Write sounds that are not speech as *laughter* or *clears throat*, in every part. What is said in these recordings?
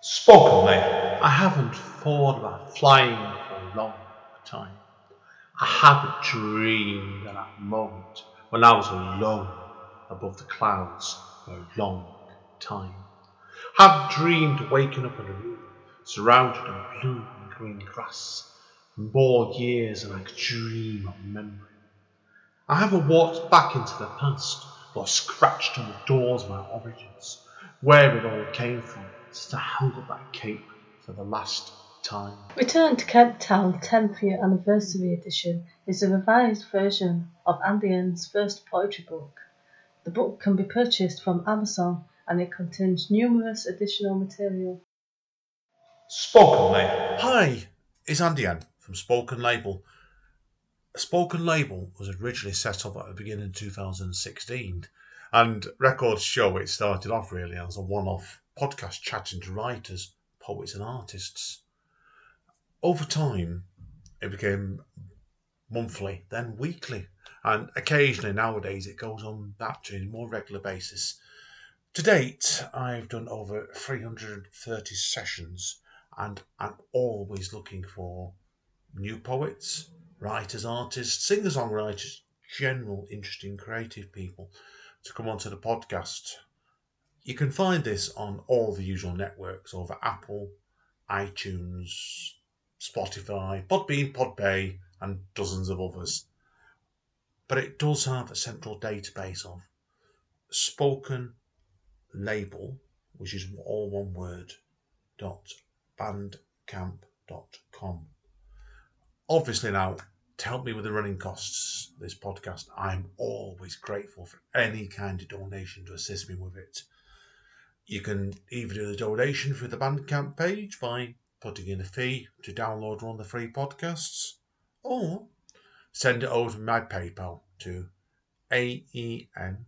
Spoken Label. I haven't thought about flying for a long time. I haven't dreamed of that moment when I was alone above the clouds for a long time. I haven't dreamed waking up in a room surrounded in blue and green grass for more years than I could dream of remembering. I haven't walked back into the past or scratched on the doors of my origins, where it all came from, since I held that cape for the last time. Return to Kent Town 10th Year Anniversary Edition is a revised version of Andy N's first poetry book. The book can be purchased from Amazon and it contains numerous additional material. Spoken Label. Hi, it's Andy N from Spoken Label. Spoken Label was originally set up at the beginning of 2016, and records show it started off really as a one off podcast chatting to writers, poets, and artists. Over time, it became monthly, then weekly, and occasionally nowadays it goes on back to a more regular basis. To date, I've done over 330 sessions, and I'm always looking for new poets, writers, artists, singer songwriters, general interesting creative people to come onto the podcast. You can find this on all the usual networks over Apple, iTunes, Spotify, Podbean, Podbay, and dozens of others. But it does have a central database of spoken label, which is all one word, dot bandcamp.com. Obviously, now to help me with the running costs of this podcast, I'm always grateful for any kind of donation to assist me with it. You can either do the donation through the Bandcamp page by putting in a fee to download one of the free podcasts, or send it over my PayPal to AEN1MPO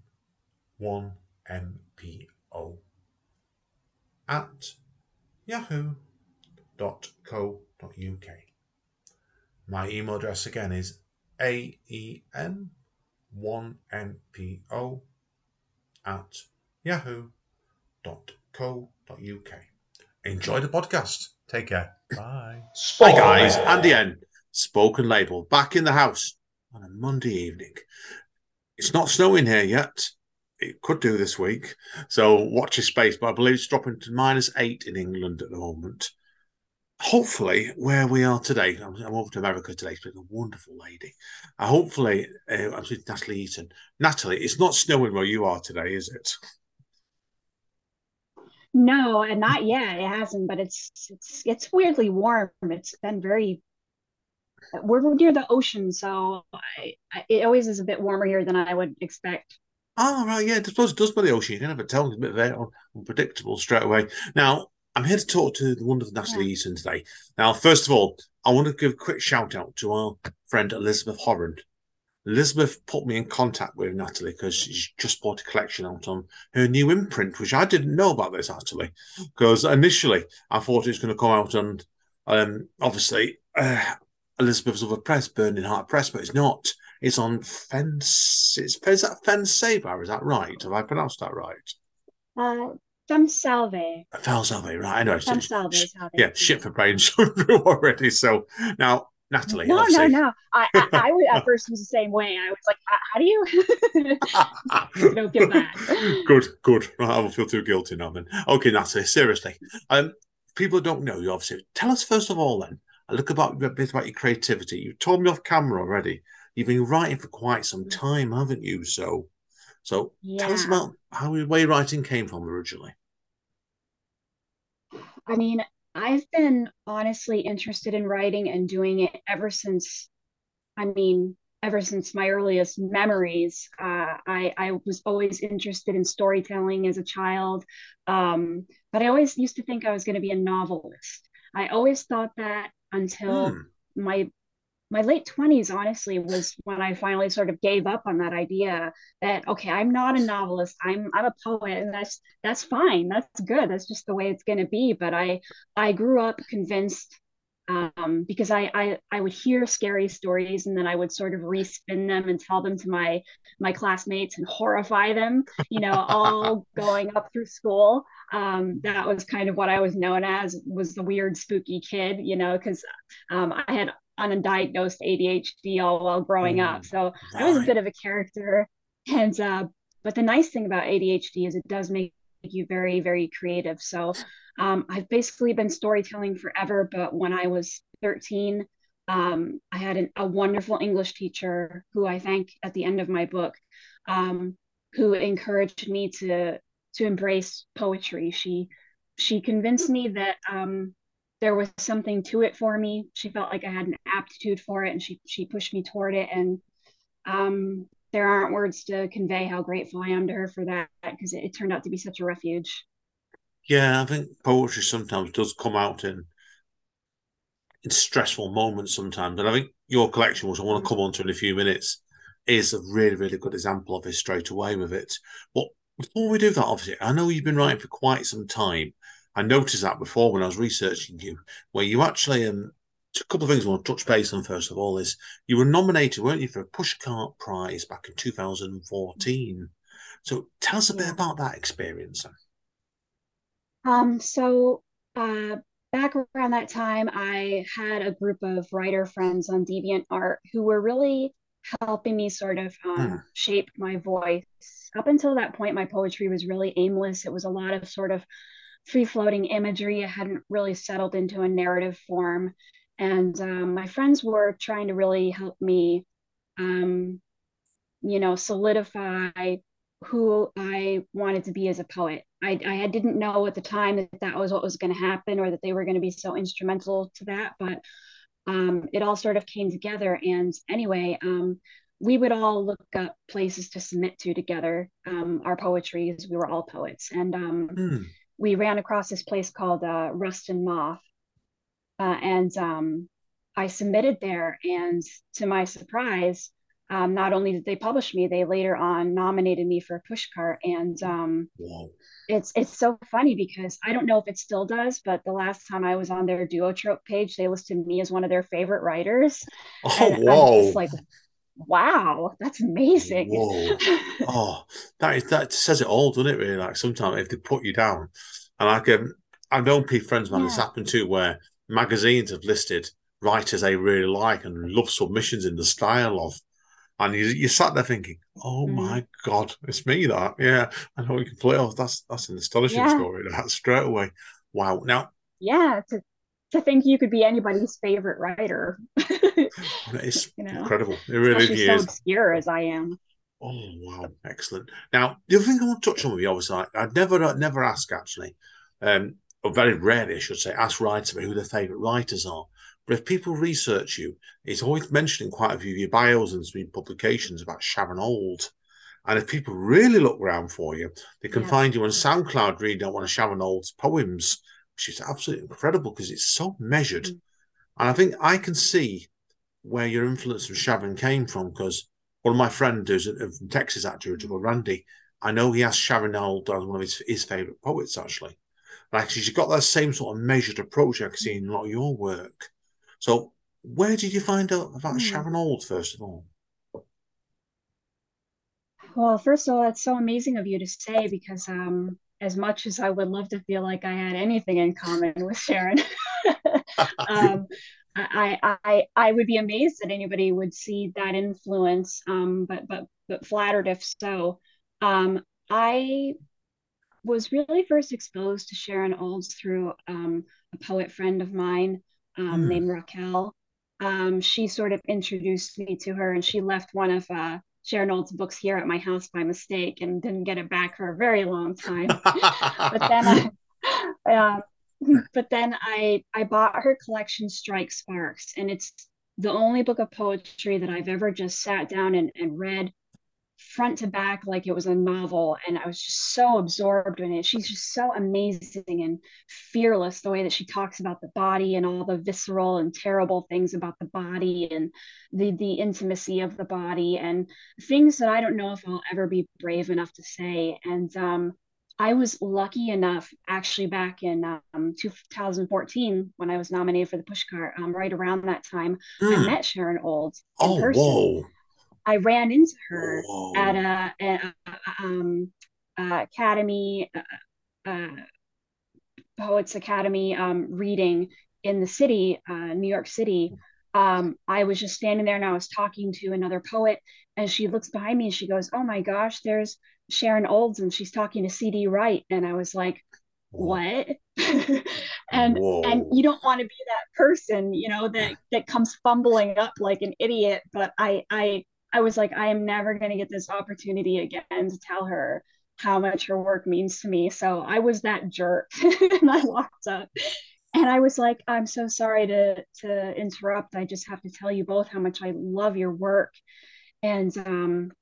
at yahoo.co.uk. My email address again is aen1npo at yahoo.co.uk. Enjoy the podcast. Take care. Bye. Spoken Hi guys, Label. Andy N. Spoken Label back in the house on a Monday evening. It's not snowing here yet. It could do this week, so watch your space. But I believe it's dropping to minus eight in England at the moment. Hopefully, where we are today, I'm, I'm over to America today. It's been a wonderful lady. Uh, hopefully, uh, I'm with Natalie Eaton. Natalie, it's not snowing where you are today, is it? No, and not yet. It hasn't, but it's it's it's weirdly warm. It's been very. We're near the ocean, so I, I, it always is a bit warmer here than I would expect. Oh, right, yeah, I suppose it does by the ocean. You can never tell. It's a bit very un- unpredictable straight away. Now, I'm here to talk to the wonderful Natalie Eaton today. Now, first of all, I want to give a quick shout out to our friend Elizabeth Horan. Elizabeth put me in contact with Natalie because she's just bought a collection out on her new imprint, which I didn't know about this actually. Because initially I thought it was going to come out on, um, obviously, uh, Elizabeth's other press, Burning Heart Press, but it's not. It's on Fence. It's, is that Fence Saber? Is that right? Have I pronounced that right? Uh, Femme Salve. Falsalve, right? I know. it's- Salve is how they yeah, shit for brain through *laughs* already. So now, Natalie, No, no, obviously- no. I, I, I would at *laughs* first was the same way. I was like, "How- do you? *laughs* Don't feel bad. *laughs* good, good. I won't feel too guilty now then. Okay, Natalie, seriously. Um, people who don't know you, obviously, tell us first of all then, a look about a bit about your creativity. You told me off camera already. You've been writing for quite some time, haven't you? So, so tell us about how your way writing came from originally. I mean, I've been honestly interested in writing and doing it ever since, I mean, ever since my earliest memories. Uh, I, I was always interested in storytelling as a child, um, but I always used to think I was going to be a novelist. I always thought that until Hmm. my my late 20s honestly was when i finally sort of gave up on that idea that okay i'm not a novelist. I'm i'm a poet and that's that's fine. That's good. That's just the way it's going to be. But i i grew up convinced um, because I, I I would hear scary stories and then I would sort of respin them and tell them to my my classmates and horrify them, you know, all *laughs* going up through school. Um, that was kind of what I was known as was the weird spooky kid, you know, because um, I had undiagnosed ADHD all while growing mm, up, so right. I was a bit of a character. And uh, but the nice thing about ADHD is it does make you very very creative. So um, I've basically been storytelling forever, but when I was 13, um, I had an, a wonderful English teacher who I thank at the end of my book, um, who encouraged me to to embrace poetry. She she convinced me that um, there was something to it for me. She felt like I had an aptitude for it, and she she pushed me toward it. And um, there aren't words to convey how grateful I am to her for that because it, it turned out to be such a refuge. Yeah, I think poetry sometimes does come out in in stressful moments sometimes. And I think your collection, which I want to come on to in a few minutes, is a really, really good example of it straight away with it. But before we do that, obviously, I know you've been writing for quite some time. I noticed that before when I was researching you, where you actually um a couple of things I want to touch base on first of all is you were nominated, weren't you, for a Pushcart Prize back in 2014. So tell us a bit about that experience. Um, so uh, back around that time, I had a group of writer friends on Deviant Art who were really helping me sort of um, hmm. shape my voice. Up until that point, my poetry was really aimless. It was a lot of sort of free floating imagery. It hadn't really settled into a narrative form. And um, my friends were trying to really help me, um, you know, solidify who I wanted to be as a poet. I, I didn't know at the time that that was what was going to happen or that they were going to be so instrumental to that, but um, it all sort of came together. And anyway, um, we would all look up places to submit to together um, our poetry as we were all poets. And mm. We ran across this place called uh, Rust and Moth. Uh, and um, I submitted there, and to my surprise, um, not only did they publish me, they later on nominated me for a pushcart. And um, it's it's so funny because I don't know if it still does, but the last time I was on their Duotrope page, they listed me as one of their favorite writers. Oh, and! I'm like, wow, that's amazing. Whoa. *laughs* oh, that is that says it all, doesn't it? Really, like sometimes if they put you down, and I can, I've known people friends, man, yeah. it's happened too, where magazines have listed writers they really like and love submissions in the style of and you, you sat there thinking, "Oh mm. my god, it's me!" That yeah, I know you can play off. That's that's an astonishing yeah. story. That straight away. Wow. Now, yeah, to to think you could be anybody's favorite writer. *laughs* it's *laughs* you know, incredible. It really is. So obscure as I am. Oh wow, excellent. Now the other thing I want to touch on with you, obviously, I, I'd never never ask actually, um, or very rarely, I should say, ask writers about who their favourite writers are. But if people research you, it's always mentioning quite a few of your bios and some publications about Sharon Olds. And if people really look around for you, they can yeah. find you on SoundCloud reading one of Sharon Olds' poems, which is absolutely incredible because it's so measured. Mm. And I think I can see where your influence from Sharon came from because one of my friends who's from Texas, actually, Randy, I know he has Sharon Olds as one of his, his favourite poets, actually. Like she's got that same sort of measured approach I can see in a lot of your work. So, where did you find out about mm. Sharon Olds, first of all? Well, first of all, that's so amazing of you to say because um, as much as I would love to feel like I had anything in common with Sharon, *laughs* *laughs* um, I, I I would be amazed that anybody would see that influence. Um, but but but flattered if so. Um, I was really first exposed to Sharon Olds through um, a poet friend of mine um, mm. named Raquel. Um, she sort of introduced me to her, and she left one of uh, Sharon Olds' books here at my house by mistake and didn't get it back for a very long time. *laughs* *laughs* but then, I, uh, but then I I bought her collection Strike Sparks, and it's the only book of poetry that I've ever just sat down and, and read front to back like it was a novel and i was just so absorbed in it. She's just so amazing and fearless the way that she talks about the body and all the visceral and terrible things about the body and the the intimacy of the body and things that i don't know if i'll ever be brave enough to say. And um I was lucky enough, actually, back in um, 2014 when I was nominated for the Pushcart, um, right around that time, mm. I hmm. met Sharon Olds in oh, person. Whoa. I ran into her whoa. at a, a, a um, Academy, uh, uh, Poets Academy um, reading in the city, uh, New York City. Um, I was just standing there and I was talking to another poet, and she looks behind me and she goes, "Oh my gosh, there's Sharon Olds and she's talking to CD Wright. And I was like, what? *laughs* and Whoa. and you don't want to be that person, you know, that that comes fumbling up like an idiot. But I I I was like, I am never gonna get this opportunity again to tell her how much her work means to me. So I was that jerk *laughs* and I walked up and I was like, I'm so sorry to to interrupt. I just have to tell you both how much I love your work. And um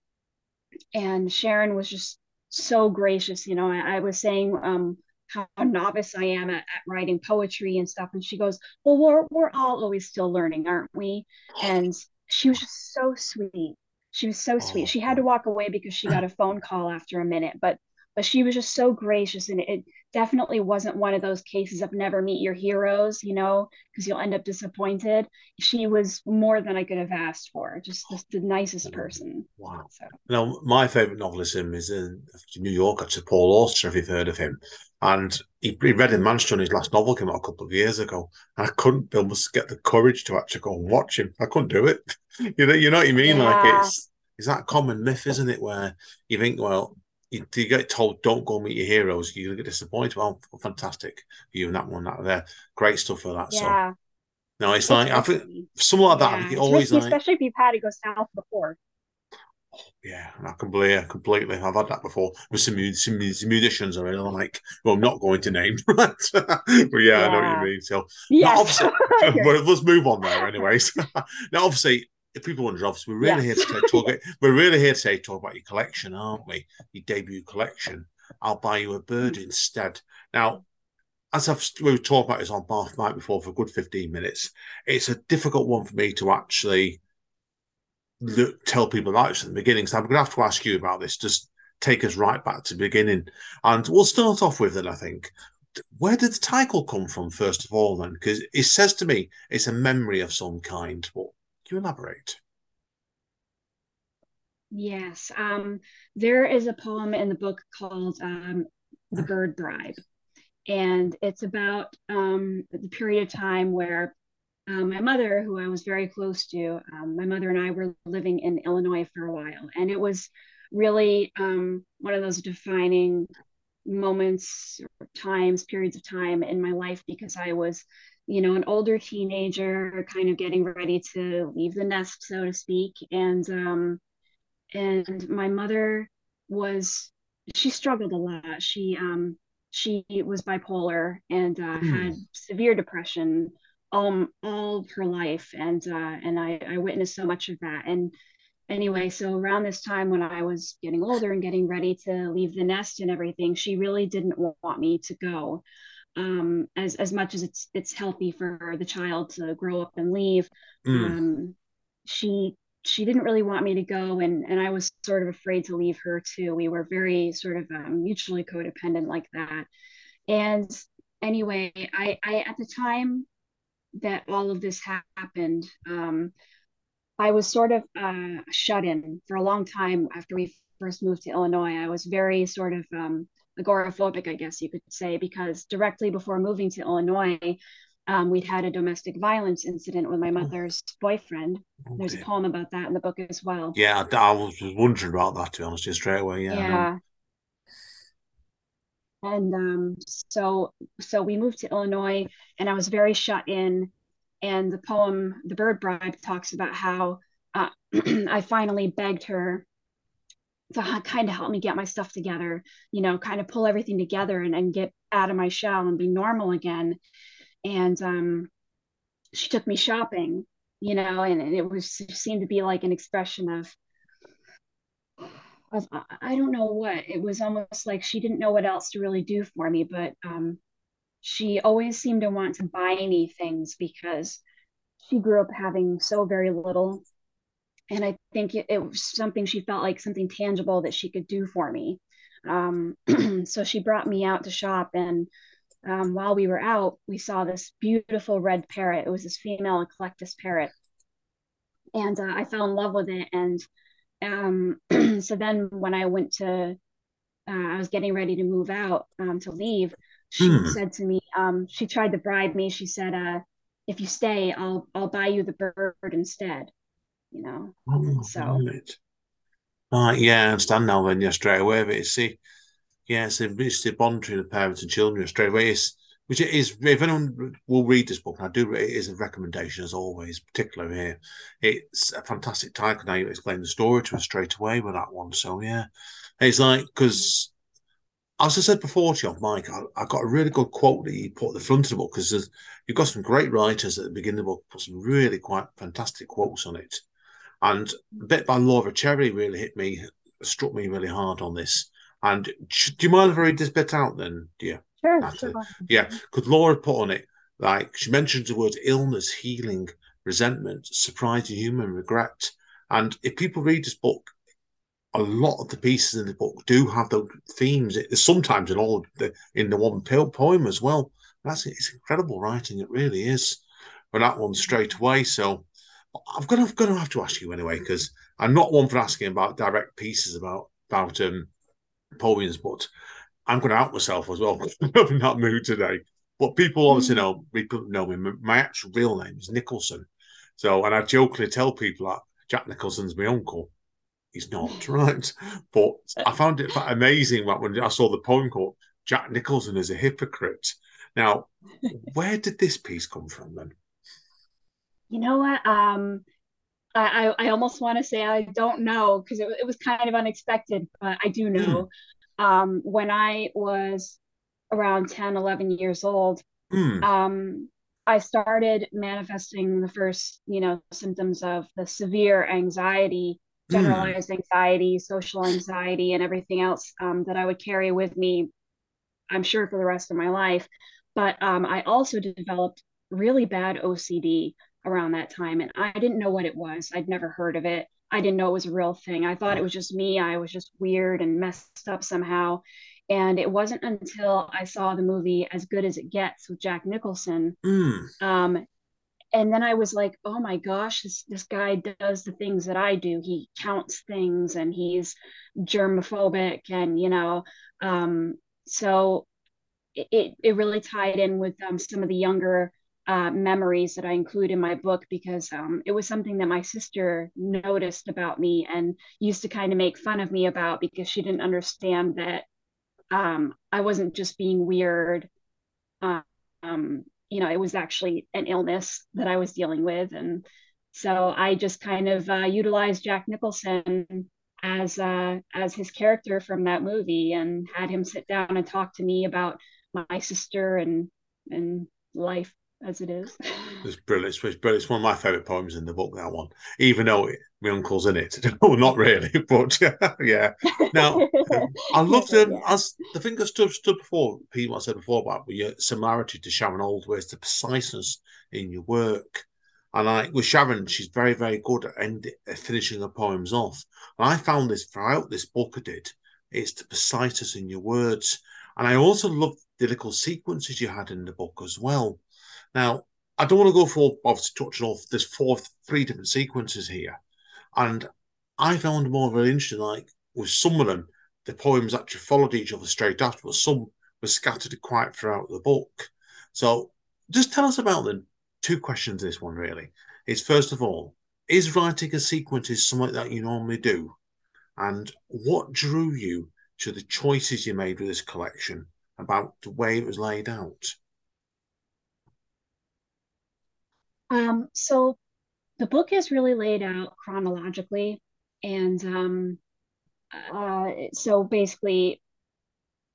and Sharon was just so gracious. You know, I, I was saying um, how novice I am at, at, writing poetry and stuff, and she goes, "Well, we're we're all always still learning, aren't we?" And she was just so sweet. She was so sweet. She had to walk away because she got a phone call after a minute, but but she was just so gracious and it definitely wasn't one of those cases of never meet your heroes you know because you'll end up disappointed. She was more than i could have asked for just the, the nicest mm, person. wow. So. now my favorite novelist is in new york actually paul auster if you've heard of him. And he, he read in manchester his last novel came out a couple of years ago and i couldn't almost get the courage to actually go and watch him. I couldn't do it. *laughs* You know you know what you mean yeah. like it's it's that common myth isn't it where you think well you, you, get told don't go meet your heroes, you're gonna get disappointed. Well, fantastic, you and that one, that there, great stuff for that. Yeah. So no, it's, it's like I think something like that. Yeah. I think always especially, like, especially if you've had to go south before. Yeah, I completely, completely. I've had that before with some, some, some musicians. I really like. Well, I'm not going to name, *laughs* but, but yeah, yeah, I know what you mean. So, yes. *laughs* but let's move on there, anyways. *laughs* now, obviously, if people wonder, obviously, we're really yes. here to talk. we're really here to talk about your collection, aren't we? Your debut collection. I'll buy you a bird mm. instead. Now, as I've we were talking about this on Bath Night before for a good fifteen minutes, it's a difficult one for me to actually look, tell people about it at the beginning. So I'm going to have to ask you about this. Just take us right back to the beginning, and we'll start off with it. I think. Where did the title come from, first of all, then? Because it says to me it's a memory of some kind. But can you elaborate? Yes. Um, there is a poem in the book called um, The Bird Bribe. And it's about um, the period of time where um, my mother, who I was very close to, um, my mother and I were living in Illinois for a while. And it was really um, one of those defining moments, times, periods of time in my life because I was you know, an older teenager, kind of getting ready to leave the nest, so to speak. And um, and my mother was she struggled a lot. She um she was bipolar and uh, mm. had severe depression um all her life, and uh, and I I witnessed so much of that. And anyway, so around this time when I was getting older and getting ready to leave the nest and everything, she really didn't want me to go um, as as much as it's it's healthy for the child to grow up and leave. Mm. Um, she she didn't really want me to go, and and I was sort of afraid to leave her too. We were very sort of um, mutually codependent like that. And anyway, I I at the time that all of this happened, um, I was sort of uh, shut in for a long time after we first moved to Illinois. I was very sort of um, agoraphobic, I guess you could say, because directly before moving to Illinois, um, we'd had a domestic violence incident with my oh. mother's boyfriend. Okay. There's a poem about that in the book as well. Yeah, I was wondering about that to be honest, straight away. Yeah. Yeah. And um, so, so we moved to Illinois, and I was very shut in. And the poem, "The Bird Bribe," talks about how uh, *clears throat* I finally begged her to kind of help me get my stuff together, you know, kind of pull everything together and, and get out of my shell and be normal again. And um, she took me shopping, you know, and, and it was seemed to be like an expression of, of I don't know what. It was almost like she didn't know what else to really do for me, but um, she always seemed to want to buy me things because she grew up having so very little and I think it, it, was something she felt like something tangible that she could do for me. Um, *clears throat* so she brought me out to shop, and um, while we were out, we saw this beautiful red parrot. It was this female eclectus parrot, and uh, I fell in love with it. And um, *clears throat* so then when I went to, uh, I was getting ready to move out um, to leave. She Hmm. said to me, um, she tried to bribe me. She said, uh, "If you stay, I'll I'll buy you the bird instead." You know, Oh, so right. Right, yeah, I understand now then, yeah, straight away. But it's the, yeah, it's the, it's the bond between the parents and children straight away. It's, which it is, if anyone will read this book, and I do, it is a recommendation as always, particularly here. It's a fantastic title. Now you explain the story to us straight away with that one. So, yeah, it's like, because as I said before to you, Mike, I, I got a really good quote that you put at the front of the book because you've got some great writers at the beginning of the book, put some really quite fantastic quotes on it. And a bit by Laura Cherry really hit me, struck me really hard on this. And do you mind if I read this bit out then, dear? sure, sure. Yeah, because Laura put on it, like, she mentions the words illness, healing, resentment, surprise, human regret. And if people read this book, a lot of the pieces in the book do have the themes. Sometimes in all the in the one poem as well. That's it's incredible writing. It really is. For that one straight away. So I'm gonna I'm gonna have to ask you anyway because I'm not one for asking about direct pieces about about um poems, but I'm gonna out myself as well. *laughs* I'm in that mood today. But people obviously know people know me. My actual real name is Nicholson. So and I jokingly tell people that Jack Nicholson's my uncle he's not *laughs* right. But I found it amazing that when I saw the poem called Jack Nicholson is a hypocrite. Now, *laughs* where did this piece come from then? You know what? Um, I, I, I almost want to say I don't know because it, it was kind of unexpected, but I do know. Um, when I was around 10, 11 years old, Hmm. um, I started manifesting the first, you know, symptoms of the severe anxiety, Hmm. generalized anxiety, social anxiety, and everything else um, that I would carry with me, I'm sure, for the rest of my life. But um, I also developed really bad OCD around that time, and I didn't know what it was. I'd never heard of it. I didn't know it was a real thing. I thought it was just me. I was just weird and messed up somehow. And it wasn't until I saw the movie As Good as It Gets with Jack Nicholson Hmm. um, and then I was like, oh my gosh, this this guy does the things that I do. He counts things and he's germophobic and you know, um, so it it really tied in with um, some of the younger uh, memories that I include in my book because um, it was something that my sister noticed about me and used to kind of make fun of me about because she didn't understand that um, I wasn't just being weird. Um, you know, it was actually an illness that I was dealing with. And so I just kind of uh, utilized Jack Nicholson as uh, as his character from that movie and had him sit down and talk to me about my sister and and life as it is. It's brilliant. It's brilliant. It's one of my favourite poems in the book, that one. Even though it, my uncle's in it. *laughs* no, not really, *laughs* but *laughs* yeah. Now, um, I loved um, yeah. as the thing that stood, stood before, Pete, what I said before about your similarity to Sharon Oldway, is the preciseness in your work. And I, with Sharon, she's very, very good at, end, at finishing her poems off. And I found this throughout this book I did. It's the preciseness in your words. And I also loved the little sequences you had in the book as well. Now, I don't want to go for obviously touching off. There's four, three different sequences here, and I found more very interesting. Like with some of them, the poems actually followed each other straight after, but some were scattered quite throughout the book. So, just tell us about them. Two questions. This one really is first of all, is writing a sequence is something that you normally do, and what drew you to the choices you made with this collection about the way it was laid out? Um, so the book is really laid out chronologically, and um, uh, so basically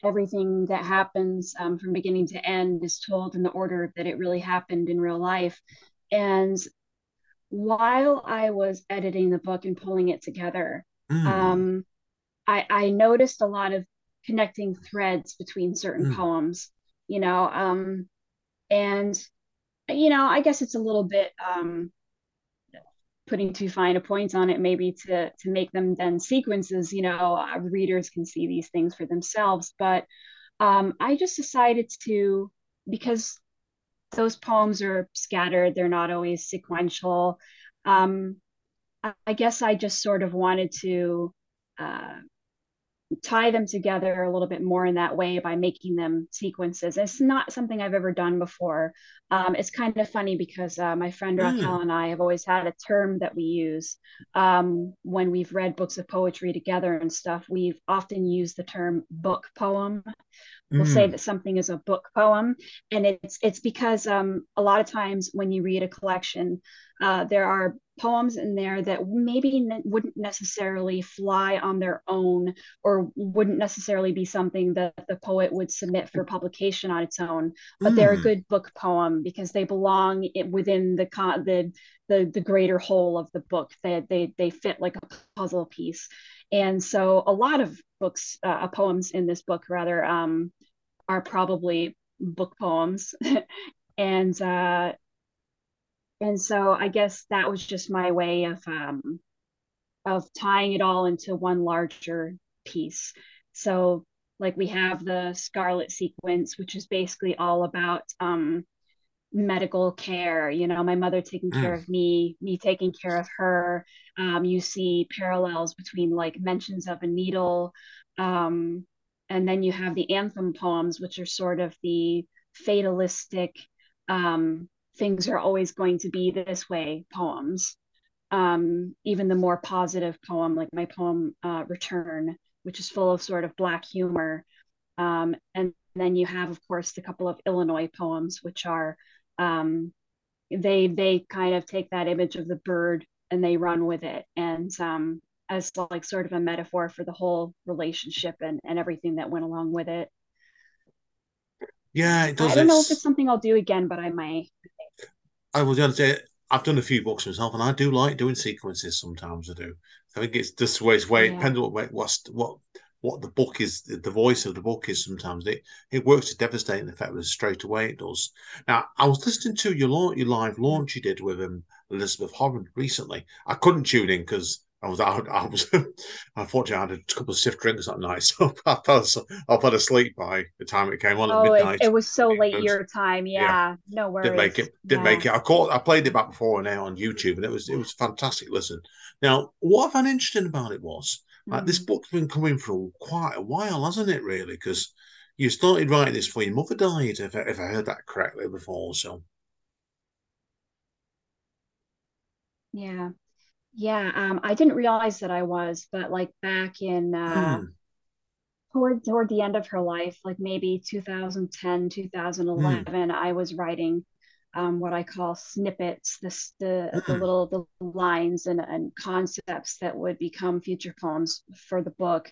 everything that happens um, from beginning to end is told in the order that it really happened in real life. And while I was editing the book and pulling it together, Mm. um, I, I noticed a lot of connecting threads between certain Mm. poems, you know, um, and you know, I guess it's a little bit um, putting too fine a point on it maybe to to make them then sequences you know uh, readers can see these things for themselves. But um, i just decided to because those poems are scattered they're not always sequential um, I, I, guess i just sort of wanted to uh, tie them together a little bit more in that way by making them sequences. It's not something I've ever done before. Um, it's kind of funny because uh, my friend mm. Raquel and I have always had a term that we use um, when we've read books of poetry together and stuff. We've often used the term book poem. We'll mm. say that something is a book poem, and it's it's because um, a lot of times when you read a collection, uh, there are poems in there that maybe ne- wouldn't necessarily fly on their own or wouldn't necessarily be something that the poet would submit for publication on its own but mm. they're a hmm. good book poem because they belong within the con- the, the the greater whole of the book they they they fit like a puzzle piece and so a lot of books uh, poems in this book rather um, are probably book poems *laughs* and uh, and so I guess that was just my way of um, of tying it all into one larger piece. So like we have the Scarlet sequence, which is basically all about um, medical care. You know, my mother taking mm. care of me, me taking care of her. Um, you see parallels between like mentions of a needle. Um, and then you have the anthem poems, which are sort of the fatalistic um, things are always going to be this way poems. Um, even the more positive poem, like my poem uh, Return, which is full of sort of black humor. Um, and then you have, of course, the couple of Illinois poems, which are um, they they kind of take that image of the bird and they run with it, and um, as like sort of a metaphor for the whole relationship and and everything that went along with it. Yeah, it does. I don't know if it's something I'll do again, but I might. I was going to say I've done a few books myself, and I do like doing sequences. Sometimes I do. I think it's just the way it's way. Yeah. It depends on what what's what what the book is, the voice of the book is. Sometimes it it works to devastating effect with straight away. It does. Now I was listening to your launch, your live launch you did with um, Elizabeth Horan recently. I couldn't tune in because I was out. I was *laughs* unfortunately I had a couple of stiff drinks that night, *laughs* so I fell, I fell asleep by the time it came on oh, at midnight. It, it was so late your time. Yeah, yeah, no worries. Didn't make it. Didn't yeah. make it. I caught. I played it back before and now on YouTube, and it was it was fantastic. Listen, now what I found interesting about it was mm. like this mm. book's been coming for quite a while, hasn't it? Really, because you started writing this before your mother died, if I, if I heard that correctly before. So. Yeah, yeah, um, I didn't realize that I was, but like back in uh, hmm. toward toward the end of her life, like maybe 2010, 2011, mm. I was writing um, what I call snippets, this the mm. the hmm. little the lines and, and concepts that would become future poems for the book.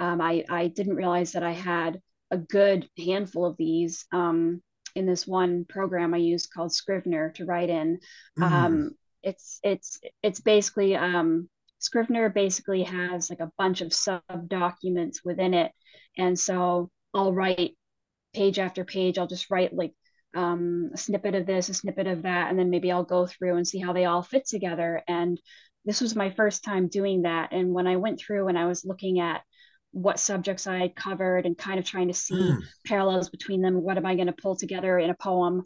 Um, I I didn't realize that I had a good handful of these um, in this one program I used called Scrivener to write in. Mm it's it's it's basically um, Scrivener basically has like a bunch of sub documents within it, and so I'll write page after page. I'll just write like um, a snippet of this, a snippet of that, and then maybe I'll go through and see how they all fit together. And this was my first time doing that. And when I went through and I was looking at what subjects I had covered and kind of trying to see mm. parallels between them, what am I going to pull together in a poem?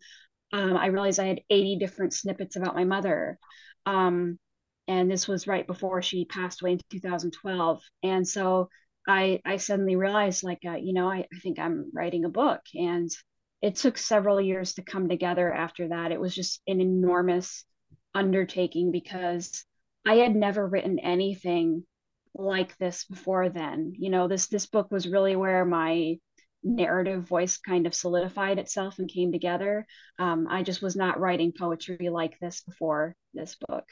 Um, I realized I had 80 different snippets about my mother. Um, and this was right before she passed away in 2012. And so I, I suddenly realized, like, uh, you know, I, I think I'm writing a book. And it took several years to come together after that. It was just an enormous undertaking because I had never written anything like this before then. You know, this this book was really where my narrative voice kind of solidified itself and came together. Um, I just was not writing poetry like this before this book.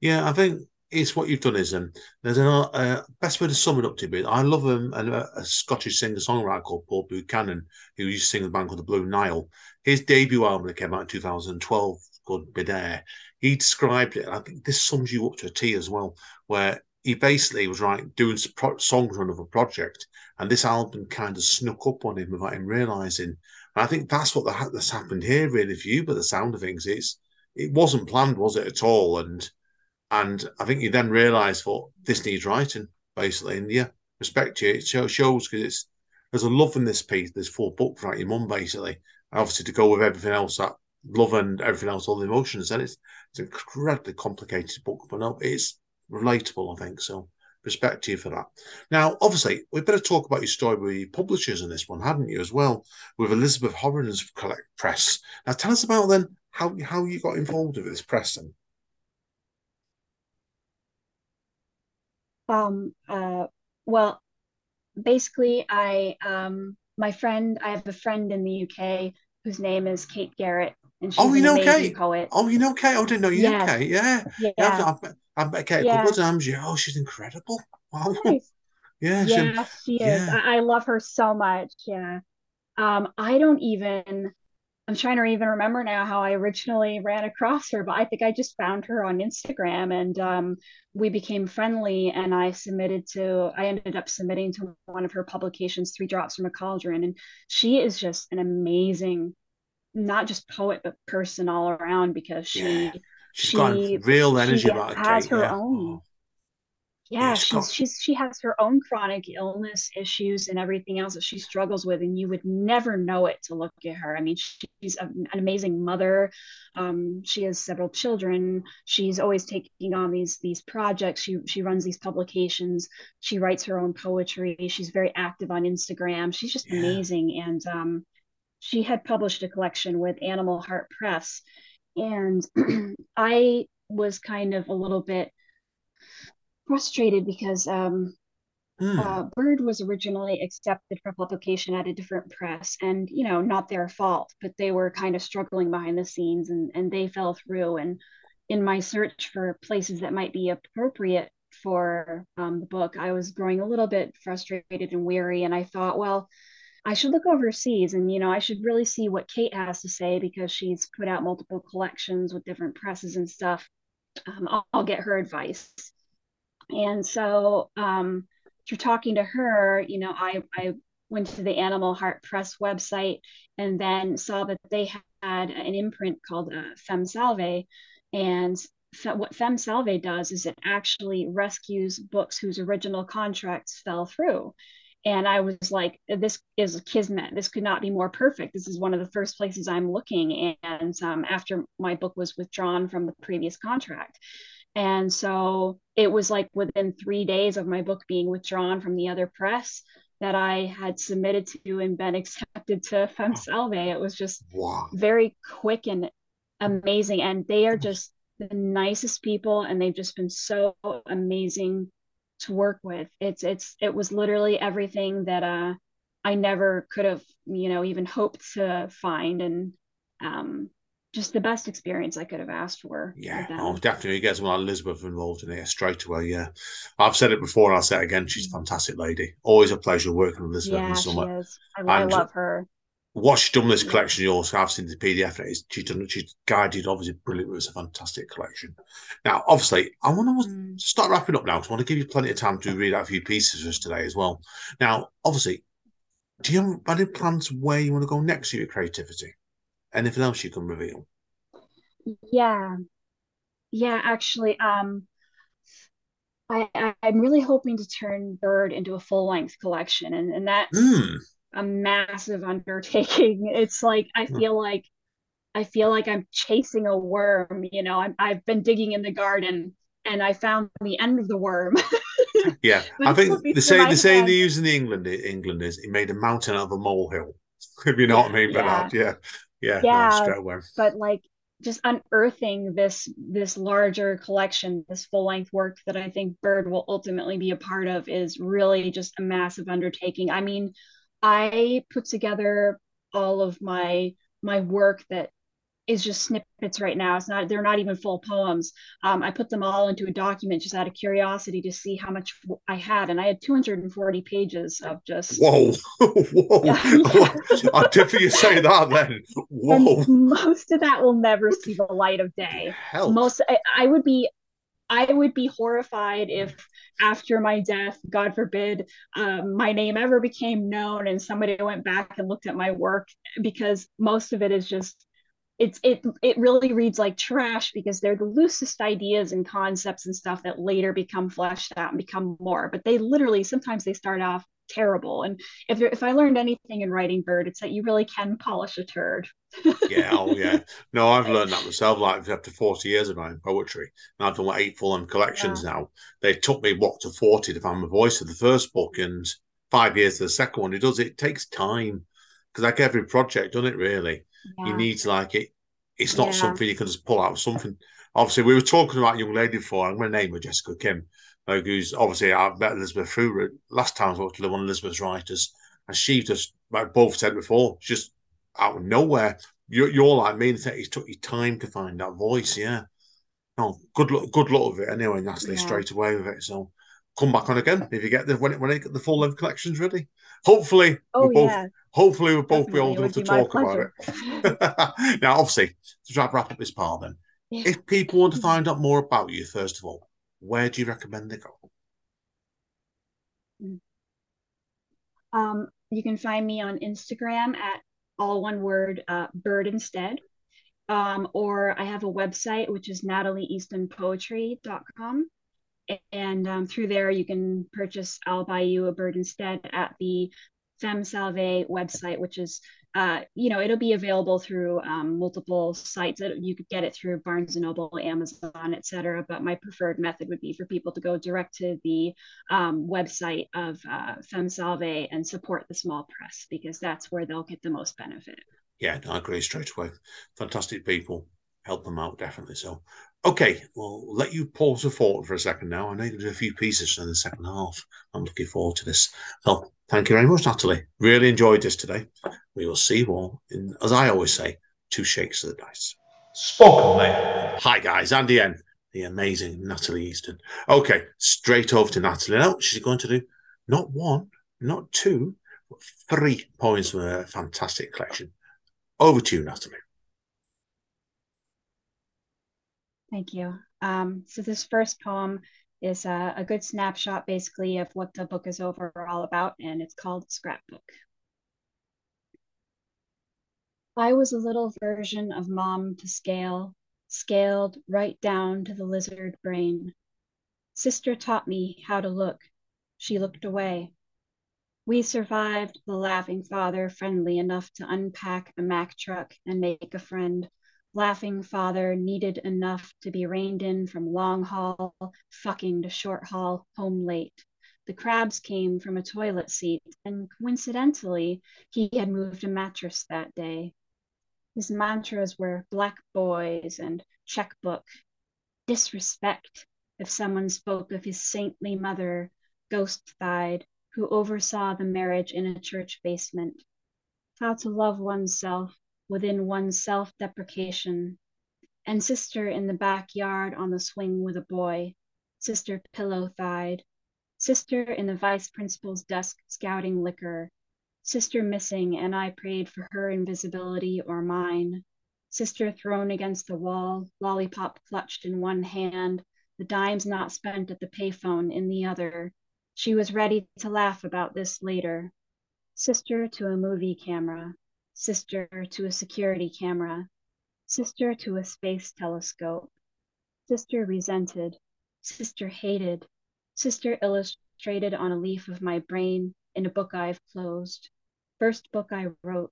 Yeah, I think it's what you've done is um, there's a uh, best way to sum it up to be. I love um, a, a Scottish singer songwriter called Paul Buchanan who used to sing the band called the Blue Nile. His debut album that came out in 2012 called Midair. He described it. I think this sums you up to a T as well, where he basically was right doing songs on another project, and this album kind of snuck up on him without him realizing. And I think that's what the, that's happened here, really, for you. But the sound of things, it's it wasn't planned, was it at all? And And I think you then realise, well, this needs writing, basically. And yeah, respect you. It shows because it's there's a love in this piece. There's four books right your mum, basically. And obviously, to go with everything else, that love and everything else, all the emotions, and it's it's an incredibly complicated book, but no, it's relatable, I think. So respect to you for that. Now, obviously, we better talk about your story with your publishers in this one, hadn't you, as well, with Elizabeth Horan's Collect Press. Now, tell us about then how how you got involved with this press then. Um. Uh. Well, basically, I um my friend, I have a friend in the UK whose name is Kate Garrett, and she's oh, you know Kate. poet. Oh, you know Kate. I didn't know you Yes. knew Kate. Yeah, Yeah. yeah. I've, I've, Met Kate a Yeah. couple of times. Yeah, oh, she's incredible. *laughs* Wow. Nice. *laughs* Yeah, she, Yeah, she is. yeah. I, I love her so much. Yeah. Um, I don't even, I'm trying to even remember now how I originally ran across her, but I think I just found her on Instagram and um, we became friendly and I submitted to, I ended up submitting to one of her publications, Three Drops from a Cauldron. And she is just an amazing, not just poet, but person all around because she, Yeah. She's got real energy she about her, has her yeah. own. Oh, yeah Yeah, she's she's got- she's she has her own chronic illness issues and everything else that she struggles with and you would never know it to look at her. I mean she's a- an amazing mother. Um, she has several children. She's always taking on these these projects. She she runs these publications. She writes her own poetry. She's very active on instagram. She's just Yeah. amazing and um, she had published a collection with animal heart press and *clears throat* i was kind of a little bit frustrated because um, Hmm. uh, Bird was originally accepted for publication at a different press, and you know, not their fault, but they were kind of struggling behind the scenes, and and they fell through. And in my search for places that might be appropriate for um, the book, I was growing a little bit frustrated and weary, and I thought, well. I should look overseas and you know I should really see what Kate has to say because she's put out multiple collections with different presses and stuff. Um, I'll, I'll get her advice. And so um, through talking to her, you know, I, I went to the Animal Heart Press website and then saw that they had an imprint called uh, Salve. And fe- what Femme Salve does is it actually rescues books whose original contracts fell through. And I was like, this is kismet. This could not be more perfect. This is one of the first places I'm looking. And um, after my book was withdrawn from the previous contract. And so it was like within three days of my book being withdrawn from the other press that I had submitted to and been accepted to *laughs* Femme Salve. It was just Wow. very quick and amazing. And they are just the nicest people and they've just been so amazing to work with. It's it's it was literally everything that uh I never could have, you know, even hoped to find and um just the best experience I could have asked for. Yeah, oh, definitely get someone like Elizabeth involved in it straight away. Yeah, I've said it before and I'll say it again. She's a fantastic lady. Always a pleasure working with Elizabeth yeah, in she is. I, I And- love her. What she's done with this collection, you also have seen the PDF. It is she's done. She's guided, obviously, brilliant. It was a fantastic collection. Now, obviously, I want to Mm. start wrapping up now because I want to give you plenty of time to read out a few pieces for us today as well. Now, obviously, do you have any plans where you want to go next with your creativity? Anything else you can reveal? Yeah, yeah, actually, um, I, I'm really hoping to turn Bird into a full length collection, and and that's Hmm. A massive undertaking. *laughs* It's like I Hmm. feel like I feel like I'm chasing a worm, you know. I'm, I've been digging in the garden and I found the end of the worm. *laughs* Yeah, I think the my the saying they use in the England England is he made a mountain out of a molehill. *laughs* If you know what I mean Yeah. yeah, yeah, no, Yeah. away. but like just unearthing this this larger collection, this full length work that I think Bird will ultimately be a part of is really just a massive undertaking. I mean, I put together all of my my work that is just snippets right now. It's not they're not even full poems. Um, I put them all into a document just out of curiosity to see how much I had, and I had 240 pages of just Whoa, *laughs* whoa! Yeah. *laughs* I definitely say that then. Whoa, and most of that will never see the light of day. hell! most I, I would be i would be horrified if after my death god forbid um, my name ever became known and somebody went back and looked at my work because most of it is just it's it it really reads like trash because they're the loosest ideas and concepts and stuff that later become fleshed out and become more. But they literally sometimes they start off terrible and if if i learned anything in writing bird it's that you really can polish a turd yeah oh yeah *laughs* no i've learned that myself like after 40 years of writing poetry and i've done like eight full-length collections yeah. now they took me what to 40 to find my voice for the first book and five years to the second one it does it takes time because like every project doesn't it really yeah. You need to like it. It's not yeah. something you can just pull out. Something. Obviously, we were talking about young lady before. I'm going to name her Jessica Kim, like who's obviously I've met Elizabeth through last time I talked to one of Elizabeth's writers, and she just like both said before, just out of nowhere. You're, you're like me, and it took you time to find that voice. Yeah. No, good luck. Good luck with it. Anyway, Natalie, yeah. straight away with it. So come back on again if you get the when it when it, the full length collections ready. Hopefully, oh we'll yeah. hopefully we'll both Definitely. be old enough to talk about it. *laughs* now, obviously, to wrap up this part, then, yeah. if people want to find out more about you, first of all, where do you recommend they go? Um, you can find me on Instagram at all one word uh, bird instead. Um, or I have a website which is natalieeastonpoetry.com and um, through there you can purchase i'll buy you a bird instead at the femme salve website which is uh, you know it'll be available through um, multiple sites that you could get it through barnes and noble amazon etc but my preferred method would be for people to go direct to the um, website of uh, femme salve and support the small press because that's where they'll get the most benefit yeah i agree straight away fantastic people help them out definitely so Okay, we'll let you pause the thought for a second now. I know do a few pieces in the second half. I'm looking forward to this. So, thank you very much, Natalie. Really enjoyed this today. We will see you all in, as I always say, two shakes of the dice. Spoken, mate. Hi, guys. Andy N, the amazing Natalie Easton. Okay, straight over to Natalie now. She's going to do not one, not two, but three poems from her fantastic collection. Over to you, Natalie. Thank you. Um, so this first poem is a, a, good snapshot basically of what the book is overall about, and it's called Scrapbook. I was a little version of mom to scale, scaled right down to the lizard brain. Sister taught me how to look. She looked away. We survived the laughing father friendly enough to unpack a Mack truck and make a friend laughing father needed enough to be reined in from long haul, fucking to short haul, home late. The crabs came from a toilet seat, and coincidentally, he had moved a mattress that day. His mantras were black boys and checkbook. Disrespect if someone spoke of his saintly mother, ghost thighed, who oversaw the marriage in a church basement. How to love oneself within one's self deprecation. And sister in the backyard on the swing with a boy, sister pillow thighed, sister in the vice principal's desk scouting liquor, sister missing, and I prayed for her invisibility or mine. Sister thrown against the wall, lollipop clutched in one hand, the dimes not spent at the payphone in the other. She was ready to laugh about this later. Sister to a movie camera, sister to a security camera, sister to a space telescope, sister resented, sister hated, sister illustrated on a leaf of my brain in a book I've closed, first book I wrote,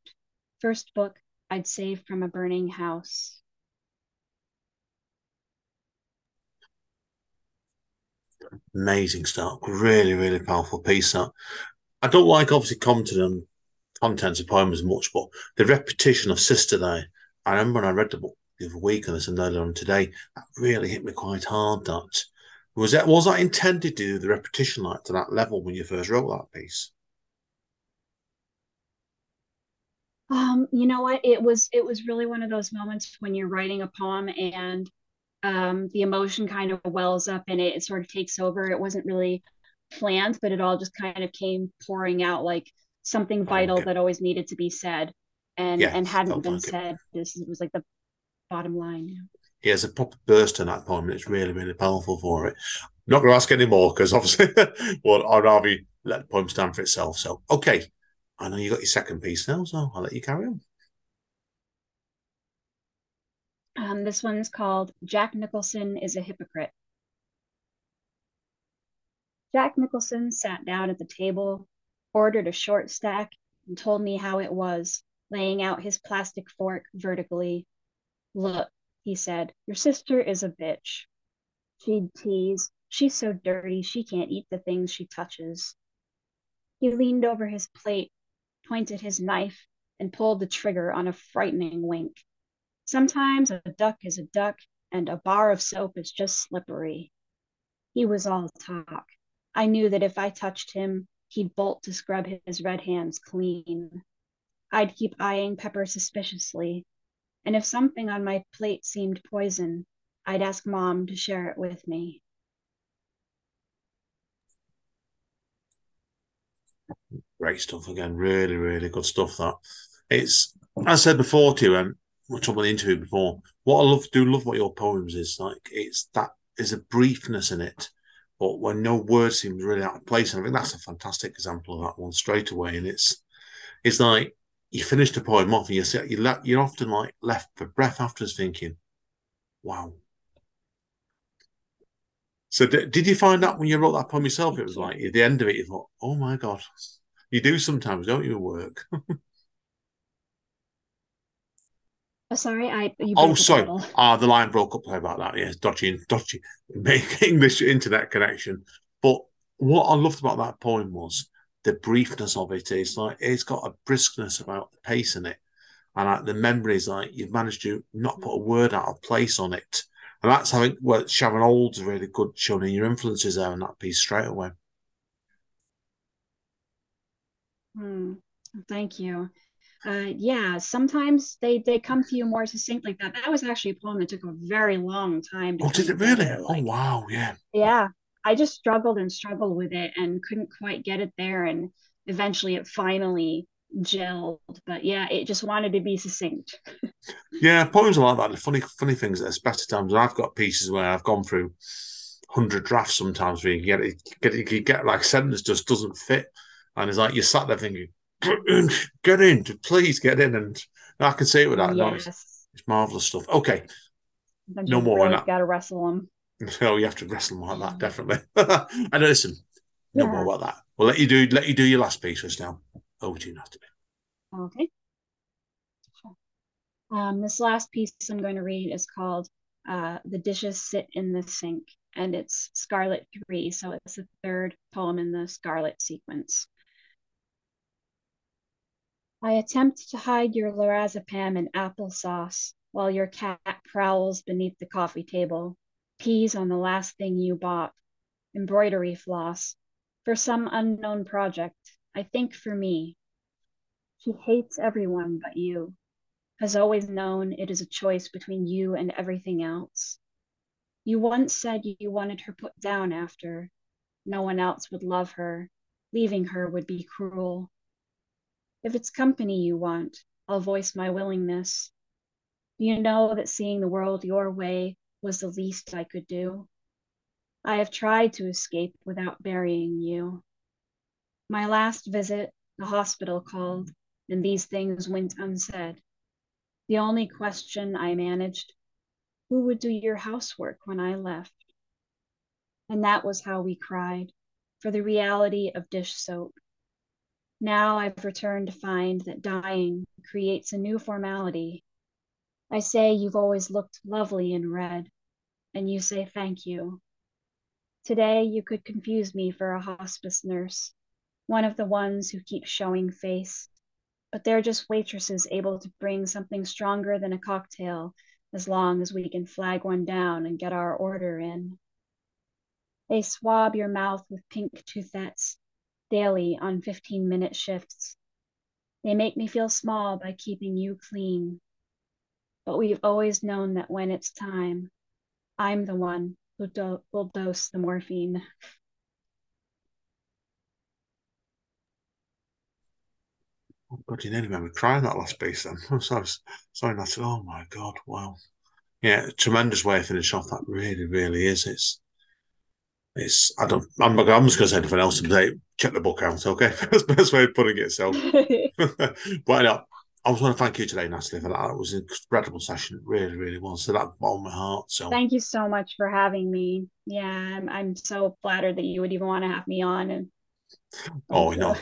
first book I'd saved from a burning house. Amazing stuff. Really, really powerful piece. I don't like obviously commenting on contents of poem as much, but the repetition of Sister there, I remember when I read the book the other week and this and earlier on today, that really hit me quite hard. That was that was that intended to do the repetition like to that level when you first wrote that piece? Um, you know what? It was it was really one of those moments when you're writing a poem and um, the emotion kind of wells up and it, it sort of takes over. It wasn't really planned, but it all just kind of came pouring out like something vital okay. that always needed to be said and yeah, and hadn't been like said. It. This was like the bottom line. He has a proper burst in that poem, and it's really, really powerful for it. I'm not going to ask any more because obviously, *laughs* well, I'd rather let the poem stand for itself. So, okay, I know you got your second piece now, so I'll let you carry on. Um, this one's called Jack Nicholson is a Hypocrite. Jack Nicholson sat down at the table, ordered a short stack, and told me how it was, laying out his plastic fork vertically. Look, he said, your sister is a bitch. She'd tease, she's so dirty she can't eat the things she touches. He leaned over his plate, pointed his knife, and pulled the trigger on a frightening wink. Sometimes a duck is a duck, and a bar of soap is just slippery. He was all talk. I knew that if I touched him, he'd bolt to scrub his red hands clean. I'd keep eyeing Pepper suspiciously, and if something on my plate seemed poison, I'd ask Mom to share it with me. Great stuff again. Really, really good stuff. That it's I said before to you, and talked about the interview before. What I love do love what your poems is like. It's that there's a briefness in it, but when no word seems really out of place, and I think that's a fantastic example of that one straight away. And it's it's like you finish the poem off, and you you you're often like left for breath afterwards, thinking, "Wow." So did, did you find that when you wrote that poem yourself? It was like at the end of it, you thought, "Oh my god." You do sometimes, don't you? Work. *laughs* Oh, sorry, I. oh, sorry. Ah, the line broke up. Sorry about that. Yes, dodgy, and dodgy *laughs* make English internet connection. But what I loved about that poem was the briefness of it. It's like it's got a briskness about the pace in it, and like the memories. Like you've managed to not put a word out of place on it, and that's how it. Well, Sharon Olds really good showing your influences there in that piece straight away. Hmm. Thank you uh, yeah, sometimes they they come to you more succinct like that. That was actually a poem that took a very long time. To oh, did it really? Like, oh, wow, yeah. Yeah, I just struggled and struggled with it and couldn't quite get it there, and eventually it finally gelled. But yeah, it just wanted to be succinct. *laughs* yeah, poems are like that. The funny funny things. There's better times. I've got pieces where I've gone through hundred drafts sometimes where you get it, get it, you get like sentence just doesn't fit, and it's like you sat there thinking *clears throat* get in, please get in. And I can say it without yes. noise. It's marvelous stuff. Okay. no more really Got to wrestle them. *laughs* Oh, you have to wrestle them like that, definitely. *laughs* and listen, no yeah. more about that. We'll let you do let you do your last piece just now. Over to you, Natalie. Okay. Um, this last piece I'm going to read is called uh, "The Dishes Sit in the Sink," and it's Scarlet Three, so it's the third poem in the Scarlet sequence. I attempt to hide your lorazepam in applesauce while your cat prowls beneath the coffee table, peas on the last thing you bought, embroidery floss, for some unknown project, I think for me. She hates everyone but you, has always known it is a choice between you and everything else. You once said you wanted her put down after. No one else would love her. Leaving her would be cruel. If it's company you want, I'll voice my willingness. You know that seeing the world your way was the least I could do. I have tried to escape without burying you. My last visit, the hospital called, and these things went unsaid. The only question I managed who would do your housework when I left? And that was how we cried for the reality of dish soap now I've returned to find that dying creates a new formality. I say you've always looked lovely in red, and you say thank you. Today you could confuse me for a hospice nurse, one of the ones who keep showing face, but they're just waitresses able to bring something stronger than a cocktail as long as we can flag one down and get our order in. They swab your mouth with pink Toothettes daily on 15 minute shifts. They make me feel small by keeping you clean. But we've always known that when it's time, I'm the one who do- will dose the morphine. Oh God, you nearly made me cry in that last piece then. I'm sorry, sorry, not Oh my God, wow. Yeah, tremendous way to finish off. That really, really is. It's it's I don't I'm, I'm just going to say anything else and say check the book out. Okay, *laughs* that's the best way of putting it. So, *laughs* *laughs* but no, I just want to thank you today, Natalie, for that. It was an incredible session. It really, really was. So that warmed my heart. So thank you so much for having me. Yeah, I'm, I'm so flattered that you would even want to have me on. And oh, you know,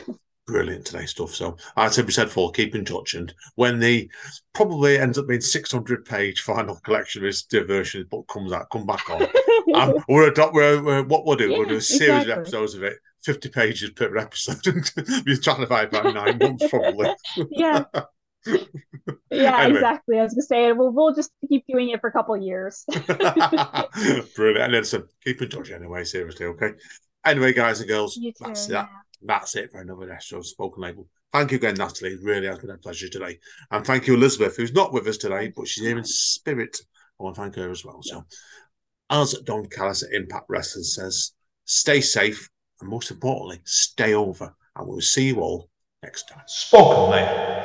brilliant today stuff. So as we said for keep in touch. And when the probably ends up being 600 page final collection of this diversion book comes out, come back on. um, *laughs* we're, we're, we're, what we'll do, yeah, we'll do a series exactly. of episodes of it 50 pages per episode. *laughs* We're trying to find about nine months, probably. Yeah. yeah, *laughs* anyway. exactly. I was gonna say we'll we'll just keep doing it for a couple of years. Brilliant. And then so keep in touch anyway, seriously, okay? Anyway, guys and girls, too, that's yeah. that. That's it for another episode of Spoken Label. Thank you again, Natalie. It really has been a pleasure today. And thank you, Elizabeth, who's not with us today, but she's here in spirit. I want to thank her as well. So, as Don Callis at Impact Wrestling says, stay safe and most importantly, stay over. And we'll see you all next time. Spoken Label.